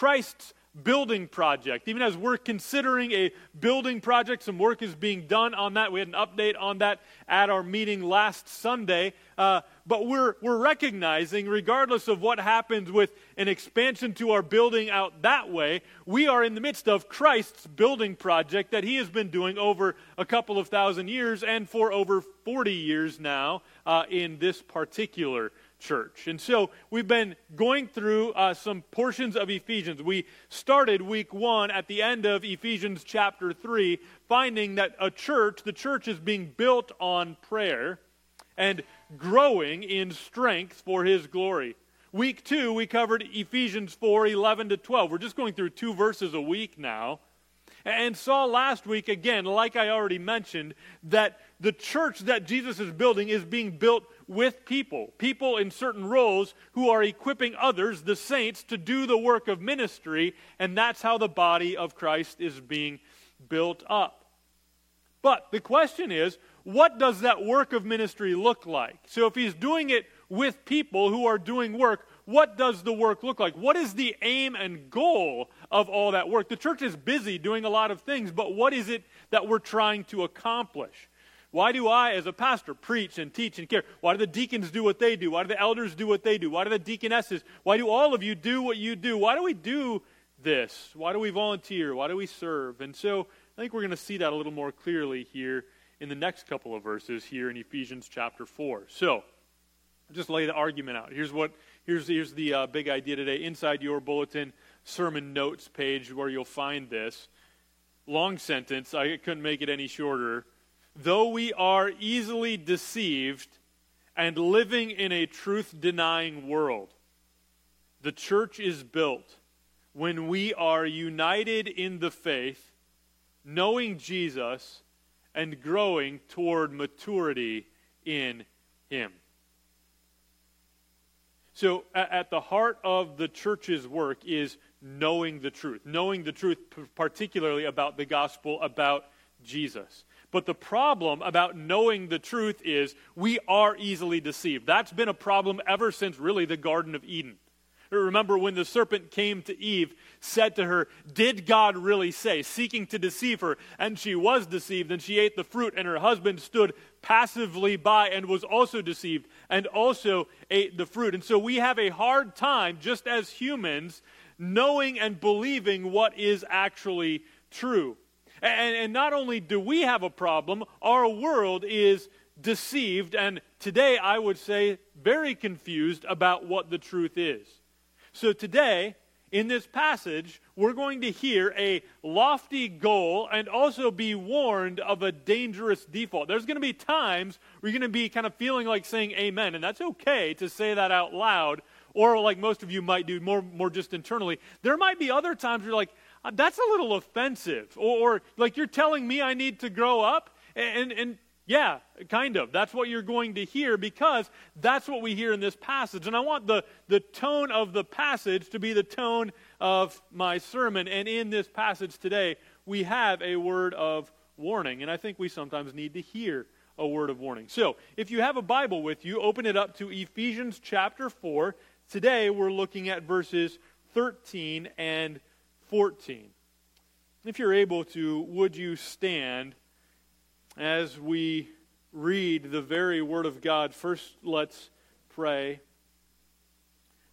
Christ's building project. Even as we're considering a building project, some work is being done on that. We had an update on that at our meeting last Sunday. Uh, but we're, we're recognizing, regardless of what happens with an expansion to our building out that way, we are in the midst of Christ's building project that he has been doing over a couple of thousand years and for over 40 years now uh, in this particular church. And so we've been going through uh, some portions of Ephesians. We started week one at the end of Ephesians chapter 3, finding that a church, the church is being built on prayer and growing in strength for his glory. Week two, we covered Ephesians 4 11 to 12. We're just going through two verses a week now. And saw last week, again, like I already mentioned, that the church that Jesus is building is being built with people, people in certain roles who are equipping others, the saints, to do the work of ministry, and that's how the body of Christ is being built up. But the question is, what does that work of ministry look like? So if he's doing it with people who are doing work, what does the work look like? What is the aim and goal of all that work? The church is busy doing a lot of things, but what is it that we're trying to accomplish? Why do I, as a pastor, preach and teach and care? Why do the deacons do what they do? Why do the elders do what they do? Why do the deaconesses? Why do all of you do what you do? Why do we do this? Why do we volunteer? Why do we serve? And so I think we're going to see that a little more clearly here in the next couple of verses here in Ephesians chapter 4. So, I'll just lay the argument out. Here's what here's here's the uh, big idea today. Inside your bulletin sermon notes page where you'll find this long sentence. I couldn't make it any shorter though we are easily deceived and living in a truth denying world, the church is built when we are united in the faith, knowing Jesus, and growing toward maturity in Him. So, at the heart of the church's work is knowing the truth, knowing the truth, particularly about the gospel, about Jesus. But the problem about knowing the truth is we are easily deceived. That's been a problem ever since really the Garden of Eden. Remember when the serpent came to Eve, said to her, Did God really say? Seeking to deceive her. And she was deceived, and she ate the fruit, and her husband stood passively by and was also deceived, and also ate the fruit. And so we have a hard time, just as humans, knowing and believing what is actually true. And, and not only do we have a problem, our world is deceived, and today I would say very confused about what the truth is. So today, in this passage, we're going to hear a lofty goal and also be warned of a dangerous default. There's going to be times where you're going to be kind of feeling like saying amen, and that's okay to say that out loud, or like most of you might do more, more just internally. There might be other times where you're like, Uh, that's a little offensive. Or, or, like you're telling me I need to grow up? And, and yeah, kind of. That's what you're going to hear because that's what we hear in this passage. And I want the, the tone of the passage to be the tone of my sermon. And in this passage today, we have a word of warning. And I think we sometimes need to hear a word of warning. So, if you have a Bible with you, open it up to Ephesians chapter 4. Today, we're looking at verses 13 and 14. If you're able to, would you stand as we read the very Word of God? First, let's pray.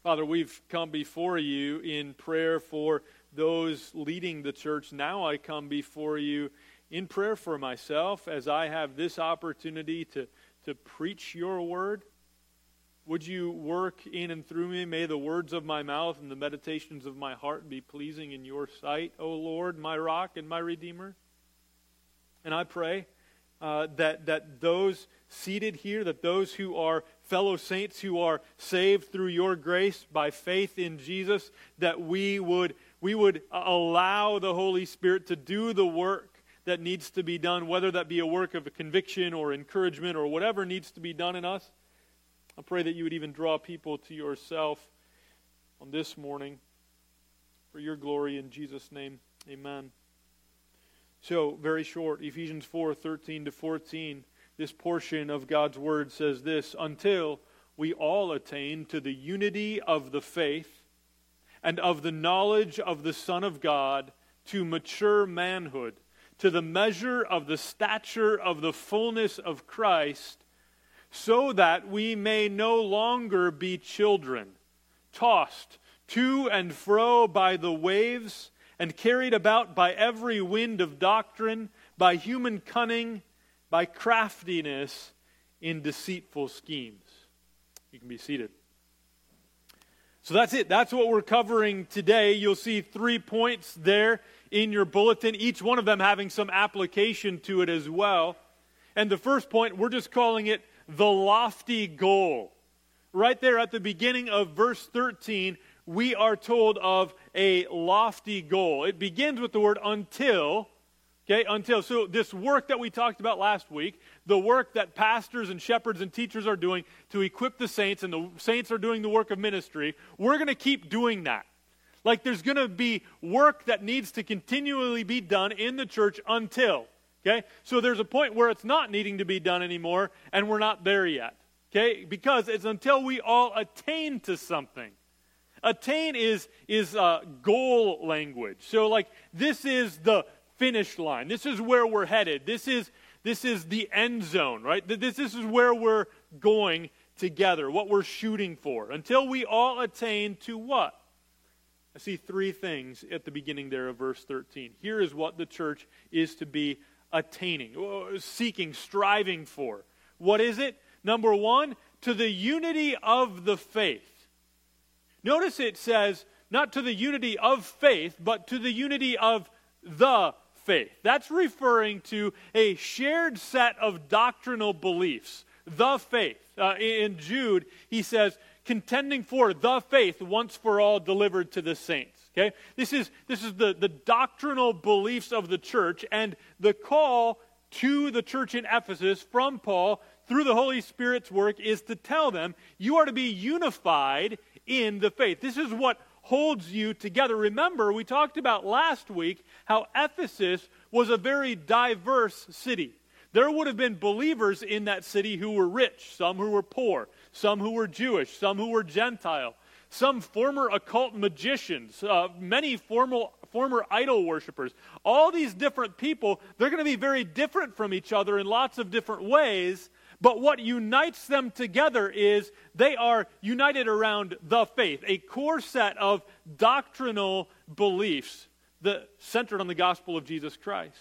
Father, we've come before you in prayer for those leading the church. Now I come before you in prayer for myself as I have this opportunity to, to preach your word. Would you work in and through me? May the words of my mouth and the meditations of my heart be pleasing in your sight, O Lord, my rock and my redeemer. And I pray uh, that, that those seated here, that those who are fellow saints who are saved through your grace by faith in Jesus, that we would, we would allow the Holy Spirit to do the work that needs to be done, whether that be a work of conviction or encouragement or whatever needs to be done in us I pray that you would even draw people to yourself on this morning for your glory in Jesus' name. Amen. So, very short, Ephesians 4 13 to 14. This portion of God's word says this until we all attain to the unity of the faith and of the knowledge of the Son of God to mature manhood, to the measure of the stature of the fullness of Christ, so that we may no longer be children, tossed to and fro by the waves, and carried about by every wind of doctrine, by human cunning, by craftiness in deceitful schemes. You can be seated. So that's it. That's what we're covering today. You'll see three points there in your bulletin, each one of them having some application to it as well. And the first point, we're just calling it the lofty goal. Right there at the beginning of verse 13, we are told of a lofty goal. It begins with the word until. Okay, until. So, this work that we talked about last week, the work that pastors and shepherds and teachers are doing to equip the saints, and the saints are doing the work of ministry, we're going to keep doing that. Like, there's going to be work that needs to continually be done in the church until. Okay? So, there's a point where it's not needing to be done anymore, and we're not there yet. Okay? Because it's until we all attain to something. Attain is, is uh, goal language. So, like, this is the finish line. This is where we're headed. This is, this is the end zone, right? This, this is where we're going together, what we're shooting for. Until we all attain to what? I see three things at the beginning there of verse 13. Here is what the church is to be attaining, uh, seeking, striving for. What is it? Number one, to the unity of the faith. Notice it says, not to the unity of faith, but to the unity of the faith. That's referring to a shared set of doctrinal beliefs, the faith. Uh, in Jude, he says, contending for the faith once for all delivered to the saints. Okay? This is, this is the, the doctrinal beliefs of the church and the call to the church in Ephesus from Paul through the Holy Spirit's work is to tell them you are to be unified in the faith. This is what holds you together. Remember, we talked about last week how Ephesus was a very diverse city. There would have been believers in that city who were rich, some who were poor, some who were Jewish, some who were Gentile, some former occult magicians, uh, many formal, former idol worshippers. All these different people, they're going to be very different from each other in lots of different ways, but what unites them together is they are united around the faith, a core set of doctrinal beliefs that centered on the gospel of Jesus Christ.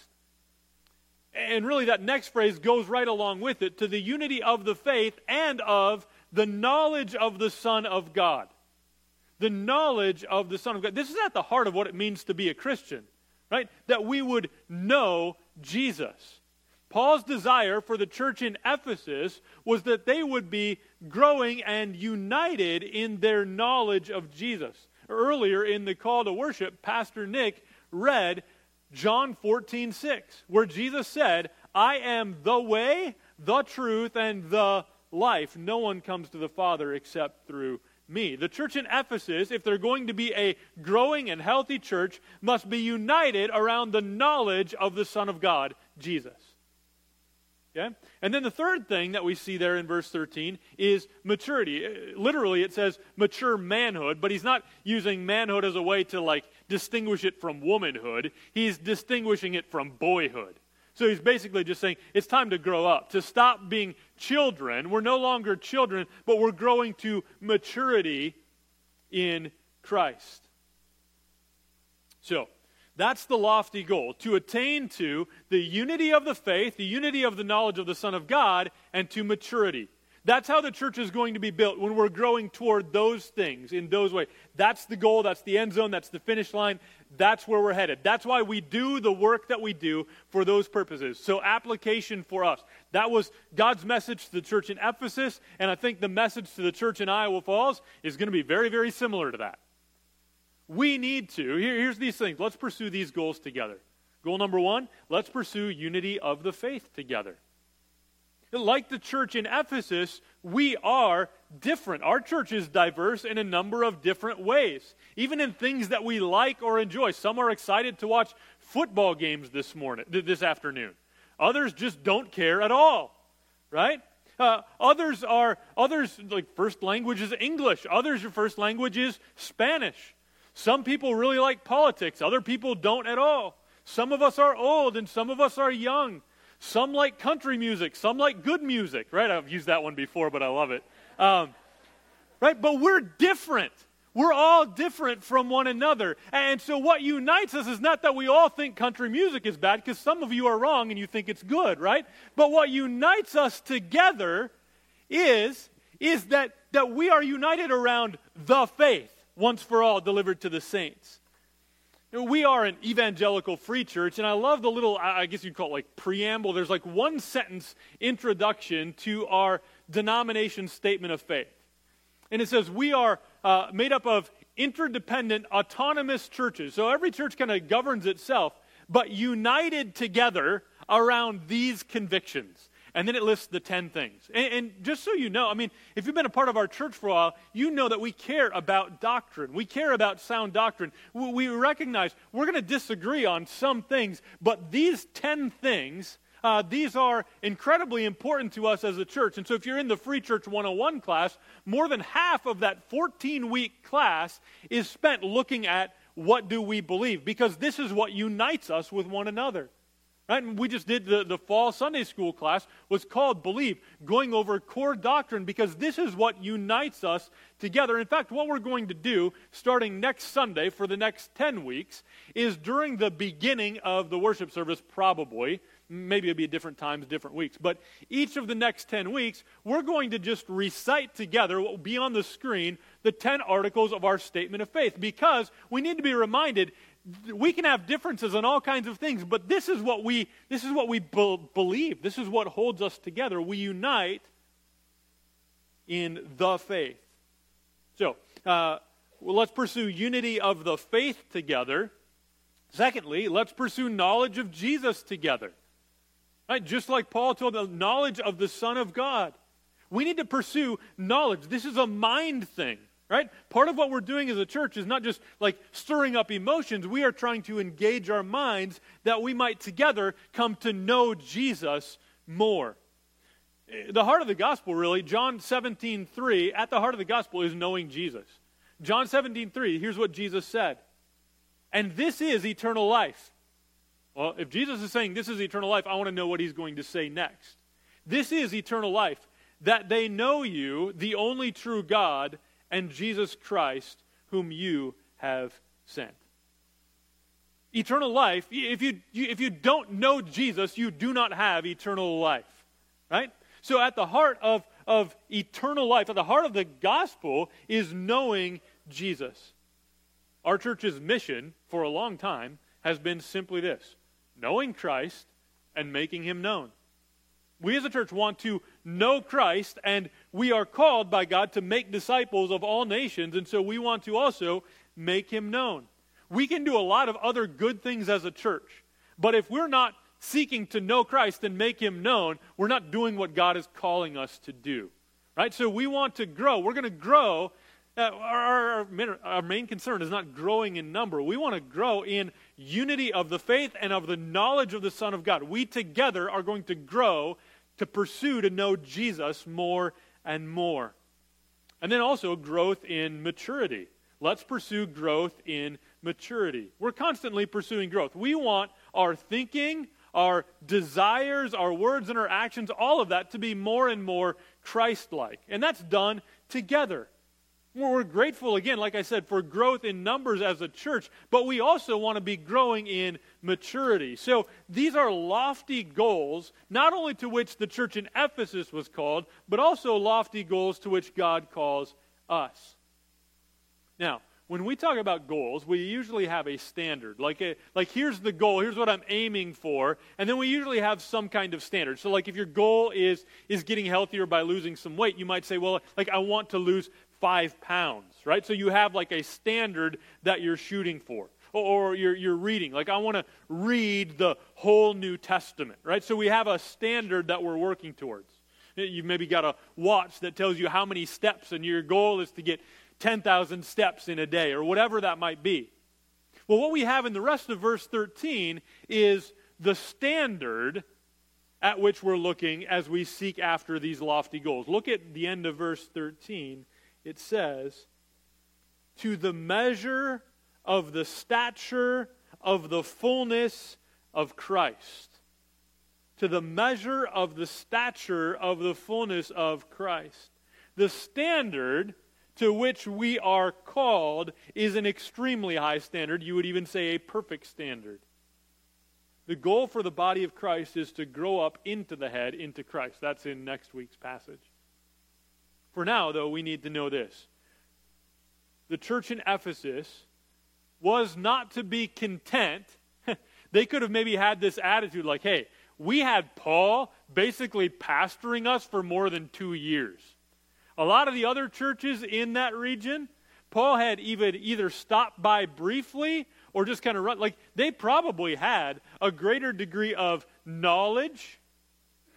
And really, that next phrase goes right along with it to the unity of the faith and of the knowledge of the Son of God. The knowledge of the Son of God. This is at the heart of what it means to be a Christian, right? That we would know Jesus. Paul's desire for the church in Ephesus was that they would be growing and united in their knowledge of Jesus. Earlier in the call to worship, Pastor Nick read John 14, 6, where Jesus said, I am the way, the truth, and the life. No one comes to the Father except through me. The church in Ephesus, if they're going to be a growing and healthy church, must be united around the knowledge of the Son of God, Jesus. Okay? And then the third thing that we see there in verse 13 is maturity. Uh, literally, it says mature manhood, but he's not using manhood as a way to like distinguish it from womanhood. He's distinguishing it from boyhood. So he's basically just saying it's time to grow up, to stop being children. We're no longer children, but we're growing to maturity in Christ. So, that's the lofty goal to attain to the unity of the faith, the unity of the knowledge of the Son of God, and to maturity. That's how the church is going to be built when we're growing toward those things in those ways. That's the goal, that's the end zone, that's the finish line. That's where we're headed. That's why we do the work that we do for those purposes. So, application for us. That was God's message to the church in Ephesus, and I think the message to the church in Iowa Falls is going to be very, very similar to that. We need to, here, here's these things. Let's pursue these goals together. Goal number one, let's pursue unity of the faith together. Like the church in Ephesus, we are different. Our church is diverse in a number of different ways, even in things that we like or enjoy. Some are excited to watch football games this morning, this afternoon. Others just don't care at all, right? Uh, others are others like first language is English. Others your first language is Spanish. Some people really like politics, other people don't at all. Some of us are old and some of us are young. Some like country music, some like good music, right? I've used that one before, but I love it. Um, right? But we're different. We're all different from one another. And so, what unites us is not that we all think country music is bad, because some of you are wrong and you think it's good, right? But what unites us together is, is that, that we are united around the faith, once for all delivered to the saints. We are an evangelical free church, and I love the little, I guess you'd call it like preamble. There's like one sentence introduction to our denomination statement of faith. And it says, We are uh, made up of interdependent, autonomous churches. So every church kind of governs itself, but united together around these convictions. And then it lists the 10 things. And, and, just so you know, I mean, if you've been a part of our church for a while, you know that we care about doctrine. We care about sound doctrine. We, we recognize we're going to disagree on some things, but these 10 things uh, these are incredibly important to us as a church. And so, if you're in the Free Church 101 class, more than half of that 14 week class is spent looking at what do we believe, because this is what unites us with one another. Right? And we just did the, the fall Sunday school class was called Believe, going over core doctrine because this is what unites us together. In fact, what we're going to do starting next Sunday for the next 10 weeks is during the beginning of the worship service, probably, maybe it'll be different times, different weeks. But each of the next 10 weeks, we're going to just recite together what will be on the screen the 10 articles of our statement of faith because we need to be reminded we can have differences on all kinds of things, but this is what we, this is what we be- believe. This is what holds us together. We unite in the faith. So, uh, well, let's pursue unity of the faith together. Secondly, let's pursue knowledge of Jesus together. Right? Just like Paul told the knowledge of the Son of God. We need to pursue knowledge. This is a mind thing, right? Part of what we're doing as a church is not just like stirring up emotions. We are trying to engage our minds that we might together come to know Jesus more. The heart of the gospel, really, John 17, 3, at the heart of the gospel is knowing Jesus. John 17, 3, here's what Jesus said. And this is eternal life well, if Jesus is saying this is eternal life, I want to know what he's going to say next. This is eternal life, that they know you, the only true God, and Jesus Christ, whom you have sent. Eternal life, if you, if you don't know Jesus, you do not have eternal life. Right? So, at the heart of, of eternal life, at the heart of the gospel, is knowing Jesus. Our church's mission for a long time has been simply this knowing Christ and making him known. We as a church want to know Christ, and we are called by God to make disciples of all nations, and so we want to also make him known. We can do a lot of other good things as a church, but if we're not seeking to know Christ and make him known, we're not doing what God is calling us to do. Right? So we want to grow. We're going to grow. Uh, our, main concern is not growing in number. We want to grow in unity of the faith and of the knowledge of the Son of God. We together are going to grow to pursue to know Jesus more and more. And then also growth in maturity. Let's pursue growth in maturity. We're constantly pursuing growth. We want our thinking, our desires, our words, and our actions, all of that to be more and more Christ like. And that's done together. We're grateful, again, like I said, for growth in numbers as a church, but we also want to be growing in maturity. So these are lofty goals, not only to which the church in Ephesus was called, but also lofty goals to which God calls us. Now, when we talk about goals, we usually have a standard. Like, a, like here's the goal, here's what I'm aiming for, and then we usually have some kind of standard. So, like, if your goal is is getting healthier by losing some weight, you might say, well, like I want to lose five pounds, right? So you have like a standard that you're shooting for. Or you're, you're reading. Like, I want to read the whole New Testament, right? So we have a standard that we're working towards. You've maybe got a watch that tells you how many steps, and your goal is to get 10,000 steps in a day, or whatever that might be. Well, what we have in the rest of verse 13 is the standard at which we're looking as we seek after these lofty goals. Look at the end of verse 13 it says, To the measure of the stature of the fullness of Christ. To the measure of the stature of the fullness of Christ. The standard to which we are called is an extremely high standard. You would even say a perfect standard. The goal for the body of Christ is to grow up into the head, into Christ. That's in next week's passage. For now, though, we need to know this. The church in Ephesus was not to be content. they could have maybe had this attitude like, hey, we had Paul basically pastoring us for more than two years. A lot of the other churches in that region, Paul had even either stopped by briefly or just kind of run. Like they probably had a greater degree of knowledge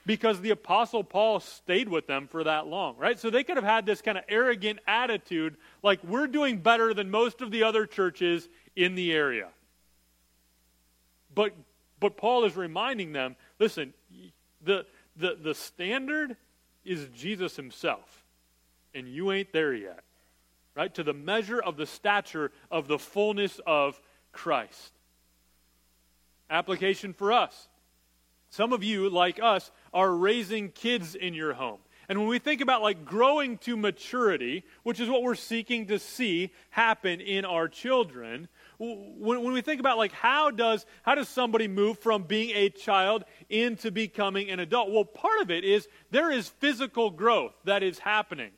because the apostle Paul stayed with them for that long, right? So they could have had this kind of arrogant attitude like we're doing better than most of the other churches in the area. But but Paul is reminding them, listen, the the the standard is Jesus himself and you ain't there yet. Right? To the measure of the stature of the fullness of Christ. Application for us. Some of you, like us, are raising kids in your home. And when we think about like growing to maturity, which is what we're seeking to see happen in our children, when, when we think about like how does how does somebody move from being a child into becoming an adult? Well, part of it is there is physical growth that is happening.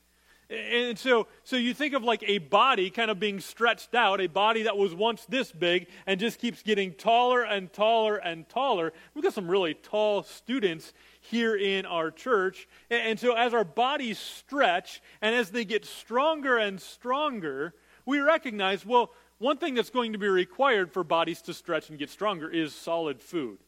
And so, so you think of like a body kind of being stretched out, a body that was once this big and just keeps getting taller and taller and taller. We've got some really tall students here in our church. And so, as our bodies stretch and as they get stronger and stronger, we recognize well, one thing that's going to be required for bodies to stretch and get stronger is solid food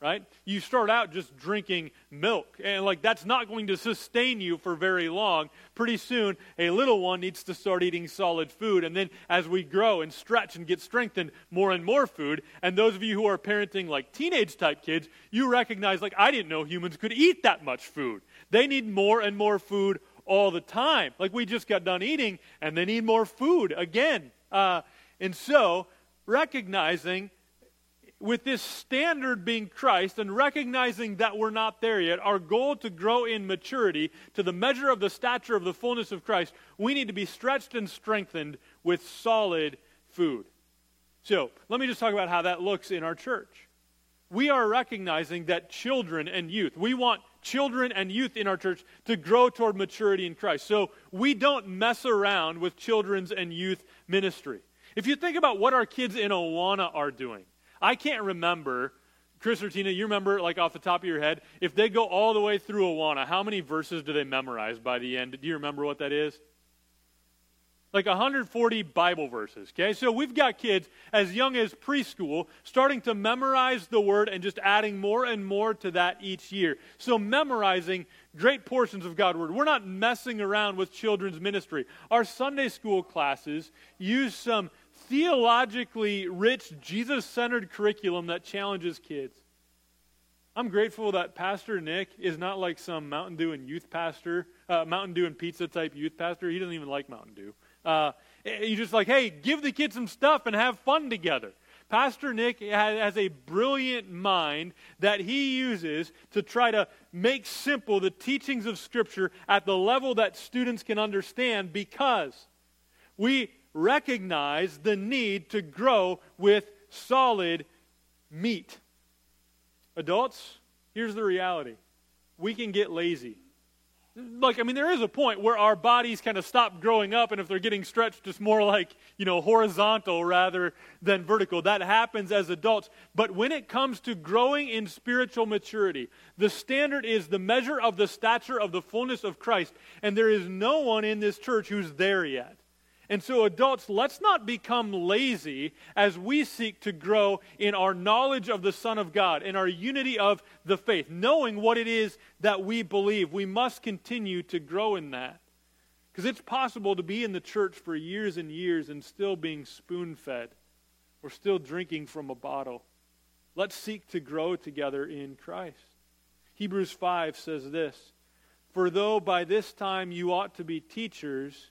right? You start out just drinking milk, and like that's not going to sustain you for very long. Pretty soon, a little one needs to start eating solid food, and then as we grow and stretch and get strengthened, more and more food. And those of you who are parenting like teenage type kids, you recognize like I didn't know humans could eat that much food. They need more and more food all the time. Like we just got done eating, and they need more food again. Uh, and so, recognizing with this standard being Christ and recognizing that we're not there yet, our goal to grow in maturity to the measure of the stature of the fullness of Christ, we need to be stretched and strengthened with solid food. So, let me just talk about how that looks in our church. We are recognizing that children and youth, we want children and youth in our church to grow toward maturity in Christ. So, we don't mess around with children's and youth ministry. If you think about what our kids in Awana are doing, I can't remember. Chris or Tina, you remember, like off the top of your head, if they go all the way through Awana, how many verses do they memorize by the end? Do you remember what that is? Like 140 Bible verses, okay? So we've got kids as young as preschool starting to memorize the word and just adding more and more to that each year. So memorizing great portions of God's word. We're not messing around with children's ministry. Our Sunday school classes use some theologically rich, Jesus centered curriculum that challenges kids. I'm grateful that Pastor Nick is not like some Mountain Dew and youth pastor, uh, Mountain Dew and pizza type youth pastor. He doesn't even like Mountain Dew. Uh, he's just like, hey, give the kids some stuff and have fun together. Pastor Nick has a brilliant mind that he uses to try to make simple the teachings of Scripture at the level that students can understand because we recognize the need to grow with solid meat. Adults, here's the reality we can get lazy. Like, I mean, there is a point where our bodies kind of stop growing up, and if they're getting stretched, it's more like, you know, horizontal rather than vertical. That happens as adults. But when it comes to growing in spiritual maturity, the standard is the measure of the stature of the fullness of Christ. And there is no one in this church who's there yet. And so, adults, let's not become lazy as we seek to grow in our knowledge of the Son of God, in our unity of the faith, knowing what it is that we believe. We must continue to grow in that. Because it's possible to be in the church for years and years and still being spoon fed or still drinking from a bottle. Let's seek to grow together in Christ. Hebrews 5 says this For though by this time you ought to be teachers,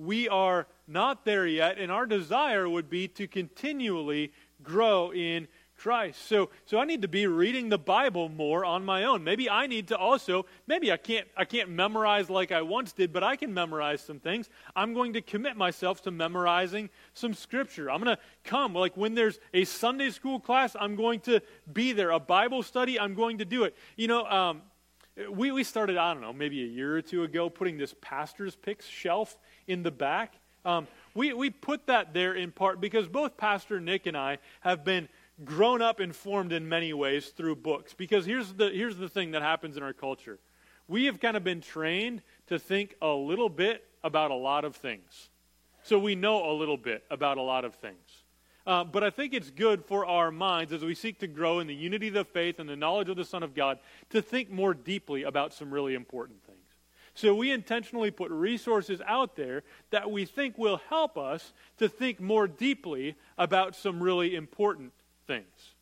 we are not there yet, and our desire would be to continually grow in Christ. So, so I need to be reading the Bible more on my own. Maybe I need to also, maybe I can't, I can't memorize like I once did, but I can memorize some things. I'm going to commit myself to memorizing some scripture. I'm going to come, like when there's a Sunday school class, I'm going to be there. A Bible study, I'm going to do it. You know, um, we, we started, I don't know, maybe a year or two ago, putting this pastor's picks shelf in the back. Um, we, we put that there in part because both Pastor Nick and I have been grown up informed in many ways through books. Because here's the, here's the thing that happens in our culture we have kind of been trained to think a little bit about a lot of things. So we know a little bit about a lot of things. Uh, but I think it's good for our minds as we seek to grow in the unity of the faith and the knowledge of the Son of God to think more deeply about some really important things. So we intentionally put resources out there that we think will help us to think more deeply about some really important things.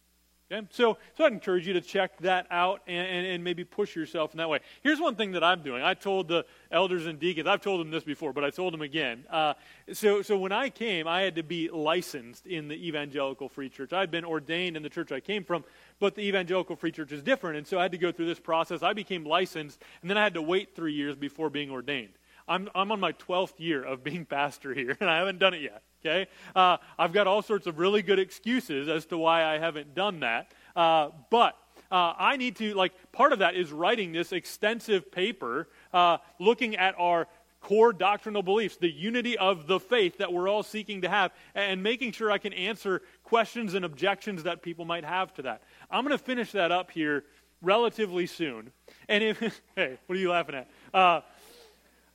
Okay? So, so I'd encourage you to check that out and, and, and, maybe push yourself in that way. Here's one thing that I'm doing. I told the elders and deacons, I've told them this before, but I told them again. Uh, so, so when I came, I had to be licensed in the Evangelical Free Church. I had been ordained in the church I came from, but the Evangelical Free Church is different. And so I had to go through this process. I became licensed, and then I had to wait three years before being ordained. I'm, I'm on my 12th year of being pastor here, and I haven't done it yet. Okay? Uh, I've got all sorts of really good excuses as to why I haven't done that. Uh, but uh, I need to, like, part of that is writing this extensive paper uh, looking at our core doctrinal beliefs, the unity of the faith that we're all seeking to have, and making sure I can answer questions and objections that people might have to that. I'm going to finish that up here relatively soon. And if, hey, what are you laughing at?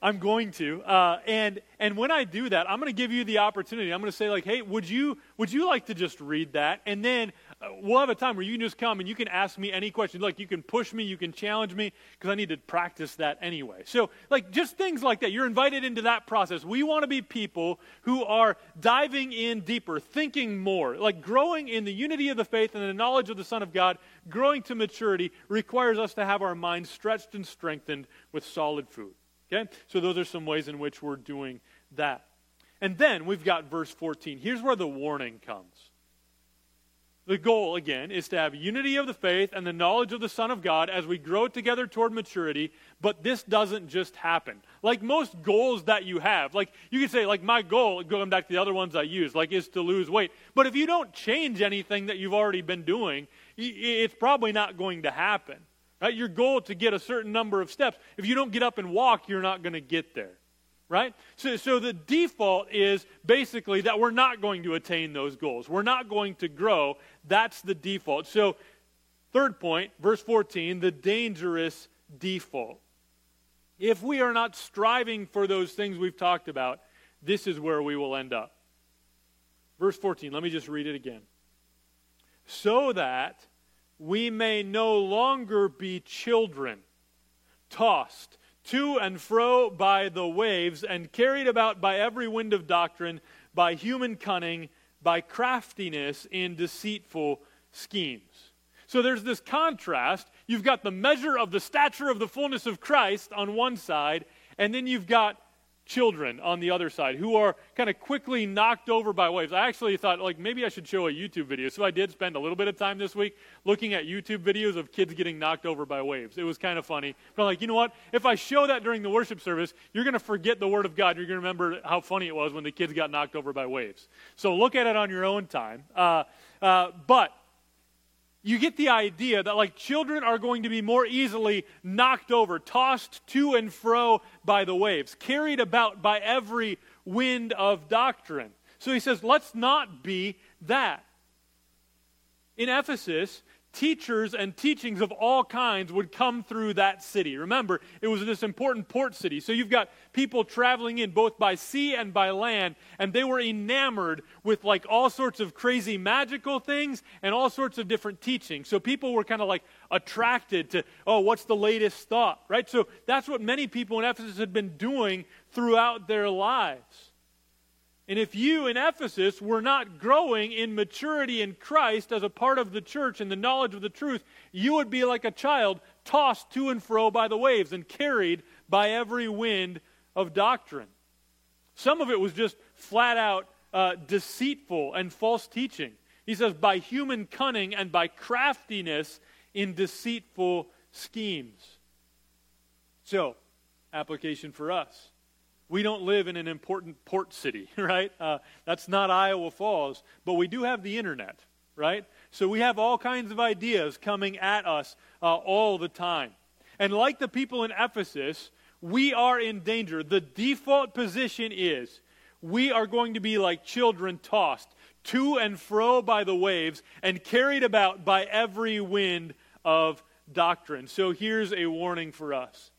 I'm going to. Uh, and and when I do that, I'm going to give you the opportunity. I'm going to say like, hey, would you would you like to just read that? And then uh, we'll have a time where you can just come and you can ask me any question. Like you can push me, you can challenge me because I need to practice that anyway. So like just things like that. You're invited into that process. We want to be people who are diving in deeper, thinking more, like growing in the unity of the faith and the knowledge of the Son of God. Growing to maturity requires us to have our minds stretched and strengthened with solid food. Okay? So those are some ways in which we're doing that. And then we've got verse 14. Here's where the warning comes. The goal, again, is to have unity of the faith and the knowledge of the Son of God as we grow together toward maturity, but this doesn't just happen. Like most goals that you have, like you could say, like my goal, going back to the other ones I use, like is to lose weight. But if you don't change anything that you've already been doing, it's probably not going to happen. Right? Your goal to get a certain number of steps. If you don't get up and walk, you're not going to get there. Right? So, so the default is basically that we're not going to attain those goals. We're not going to grow. That's the default. So, third point, verse 14, the dangerous default. If we are not striving for those things we've talked about, this is where we will end up. Verse 14, let me just read it again. So that we may no longer be children, tossed to and fro by the waves and carried about by every wind of doctrine, by human cunning, by craftiness in deceitful schemes. So there's this contrast. You've got the measure of the stature of the fullness of Christ on one side, and then you've got children on the other side who are kind of quickly knocked over by waves. I actually thought, like, maybe I should show a YouTube video. So I did spend a little bit of time this week looking at YouTube videos of kids getting knocked over by waves. It was kind of funny. But I'm like, you know what? If I show that during the worship service, you're going to forget the Word of God. You're going to remember how funny it was when the kids got knocked over by waves. So look at it on your own time. Uh, uh, but you get the idea that like children are going to be more easily knocked over, tossed to and fro by the waves, carried about by every wind of doctrine. So he says, let's not be that. In Ephesus, teachers and teachings of all kinds would come through that city. Remember, it was this important port city. So you've got people traveling in both by sea and by land, and they were enamored with like all sorts of crazy magical things and all sorts of different teachings. So people were kind of like attracted to, oh, what's the latest thought, right? So that's what many people in Ephesus had been doing throughout their lives. And if you in Ephesus were not growing in maturity in Christ as a part of the church and the knowledge of the truth, you would be like a child tossed to and fro by the waves and carried by every wind of doctrine. Some of it was just flat out uh, deceitful and false teaching. He says, by human cunning and by craftiness in deceitful schemes. So, application for us we don't live in an important port city, right? Uh, that's not Iowa Falls, but we do have the internet, right? So we have all kinds of ideas coming at us uh, all the time. And like the people in Ephesus, we are in danger. The default position is we are going to be like children tossed to and fro by the waves and carried about by every wind of doctrine. So here's a warning for us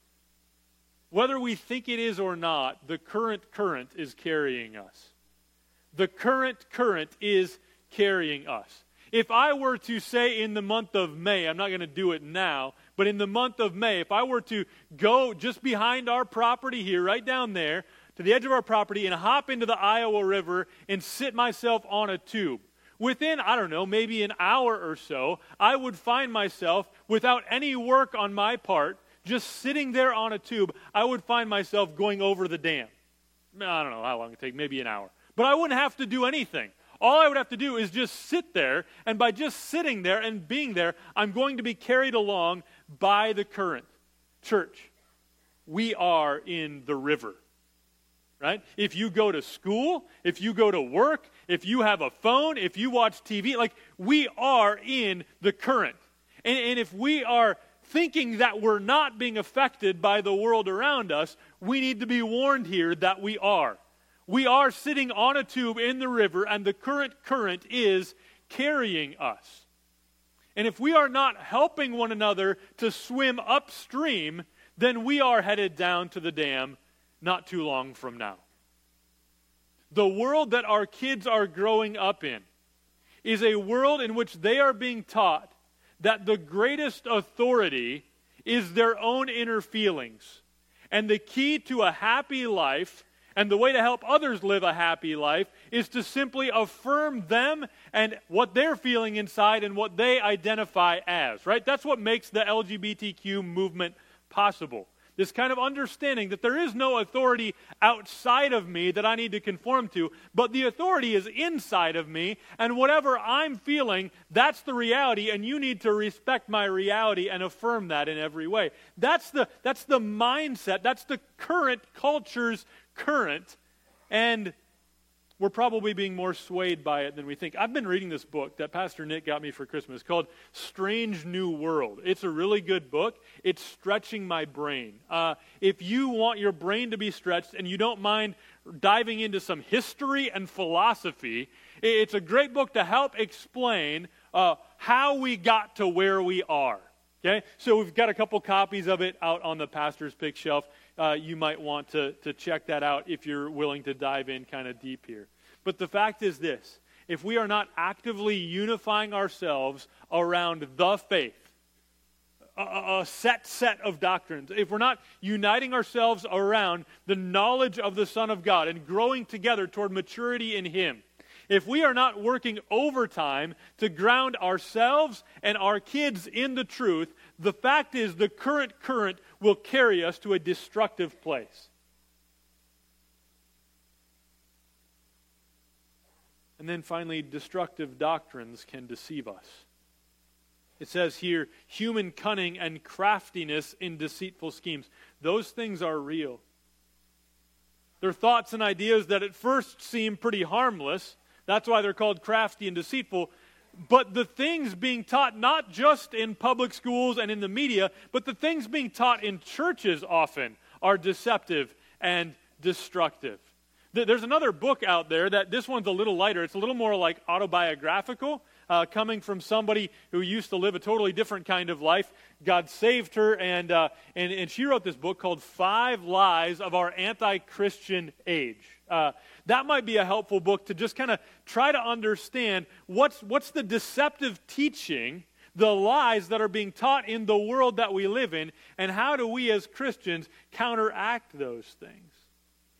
whether we think it is or not, the current current is carrying us. The current current is carrying us. If I were to say in the month of May, I'm not going to do it now, but in the month of May, if I were to go just behind our property here, right down there, to the edge of our property, and hop into the Iowa River and sit myself on a tube, within, I don't know, maybe an hour or so, I would find myself, without any work on my part, just sitting there on a tube, I would find myself going over the dam. I don't know how long it take, maybe an hour. But I wouldn't have to do anything. All I would have to do is just sit there, and by just sitting there and being there, I'm going to be carried along by the current. Church, we are in the river. Right? If you go to school, if you go to work, if you have a phone, if you watch TV, like we are in the current. And, and if we are thinking that we're not being affected by the world around us, we need to be warned here that we are. We are sitting on a tube in the river, and the current current is carrying us. And if we are not helping one another to swim upstream, then we are headed down to the dam not too long from now. The world that our kids are growing up in is a world in which they are being taught that the greatest authority is their own inner feelings. And the key to a happy life and the way to help others live a happy life is to simply affirm them and what they're feeling inside and what they identify as, right? That's what makes the LGBTQ movement possible. This kind of understanding that there is no authority outside of me that I need to conform to, but the authority is inside of me, and whatever I'm feeling, that's the reality, and you need to respect my reality and affirm that in every way. That's the, that's the mindset, that's the current culture's current. And we're probably being more swayed by it than we think. I've been reading this book that Pastor Nick got me for Christmas called Strange New World. It's a really good book. It's stretching my brain. Uh, if you want your brain to be stretched and you don't mind diving into some history and philosophy, it's a great book to help explain uh, how we got to where we are. Okay? So we've got a couple copies of it out on the pastor's pick shelf uh, you might want to, to check that out if you're willing to dive in kind of deep here. But the fact is this if we are not actively unifying ourselves around the faith, a, set set of doctrines, if we're not uniting ourselves around the knowledge of the Son of God and growing together toward maturity in Him, if we are not working overtime to ground ourselves and our kids in the truth, the fact is the current current will carry us to a destructive place. And then finally, destructive doctrines can deceive us. It says here, human cunning and craftiness in deceitful schemes. Those things are real. They're thoughts and ideas that at first seem pretty harmless. That's why they're called crafty and deceitful. But the things being taught not just in public schools and in the media, but the things being taught in churches often are deceptive and destructive. There's another book out there that this one's a little lighter. It's a little more like autobiographical. uh, coming from somebody who used to live a totally different kind of life. God saved her, and, uh, and, and she wrote this book called Five Lies of Our Anti Christian Age. Uh, that might be a helpful book to just kind of try to understand what's, what's the deceptive teaching, the lies that are being taught in the world that we live in, and how do we as Christians counteract those things.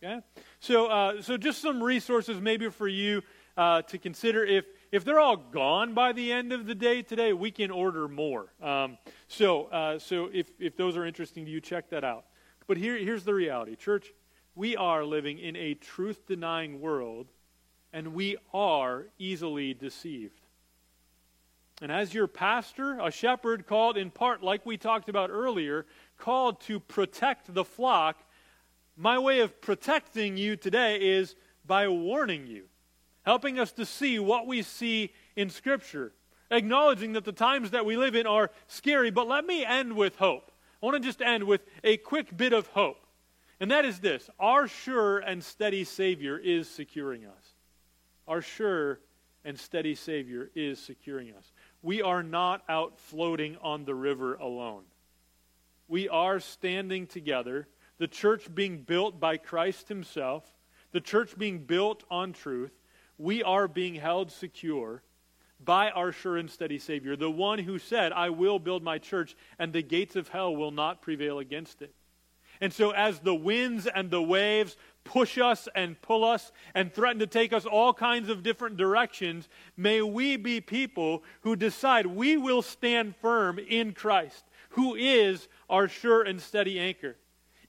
Okay? So, uh, so just some resources maybe for you uh, to consider. If, if they're all gone by the end of the day today, we can order more. Um, so, uh, so if, if those are interesting to you, check that out. But here, here's the reality, church we are living in a truth denying world, and we are easily deceived. And as your pastor, a shepherd called in part, like we talked about earlier, called to protect the flock, my way of protecting you today is by warning you, helping us to see what we see in Scripture, acknowledging that the times that we live in are scary. But let me end with hope. I want to just end with a quick bit of hope. And that is this our sure and steady Savior is securing us. Our sure and steady Savior is securing us. We are not out floating on the river alone. We are standing together, the church being built by Christ Himself, the church being built on truth. We are being held secure by our sure and steady Savior, the one who said, I will build my church, and the gates of hell will not prevail against it. And so, as the winds and the waves push us and pull us and threaten to take us all kinds of different directions, may we be people who decide we will stand firm in Christ, who is our sure and steady anchor.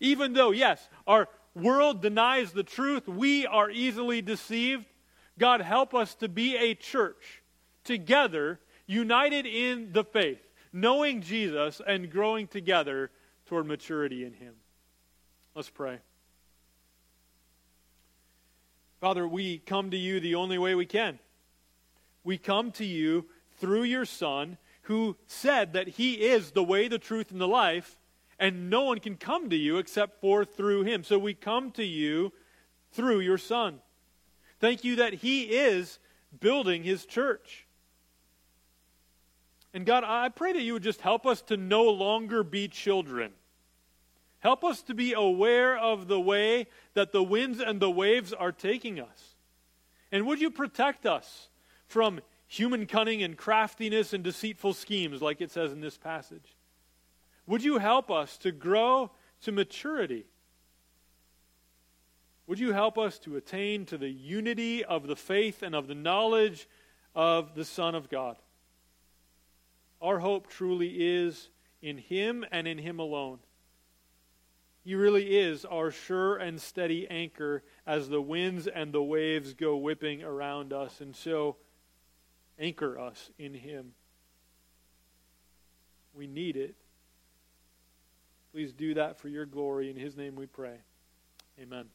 Even though, yes, our world denies the truth, we are easily deceived. God, help us to be a church together, united in the faith, knowing Jesus and growing together toward maturity in Him. Let's pray. Father, we come to you the only way we can. We come to you through your Son, who said that he is the way, the truth, and the life, and no one can come to you except for through him. So we come to you through your Son. Thank you that he is building his church. And God, I pray that you would just help us to no longer be children Help us to be aware of the way that the winds and the waves are taking us. And would you protect us from human cunning and craftiness and deceitful schemes, like it says in this passage? Would you help us to grow to maturity? Would you help us to attain to the unity of the faith and of the knowledge of the Son of God? Our hope truly is in Him and in Him alone. He really is our sure and steady anchor as the winds and the waves go whipping around us. And so, anchor us in Him. We need it. Please do that for your glory. In His name we pray. Amen.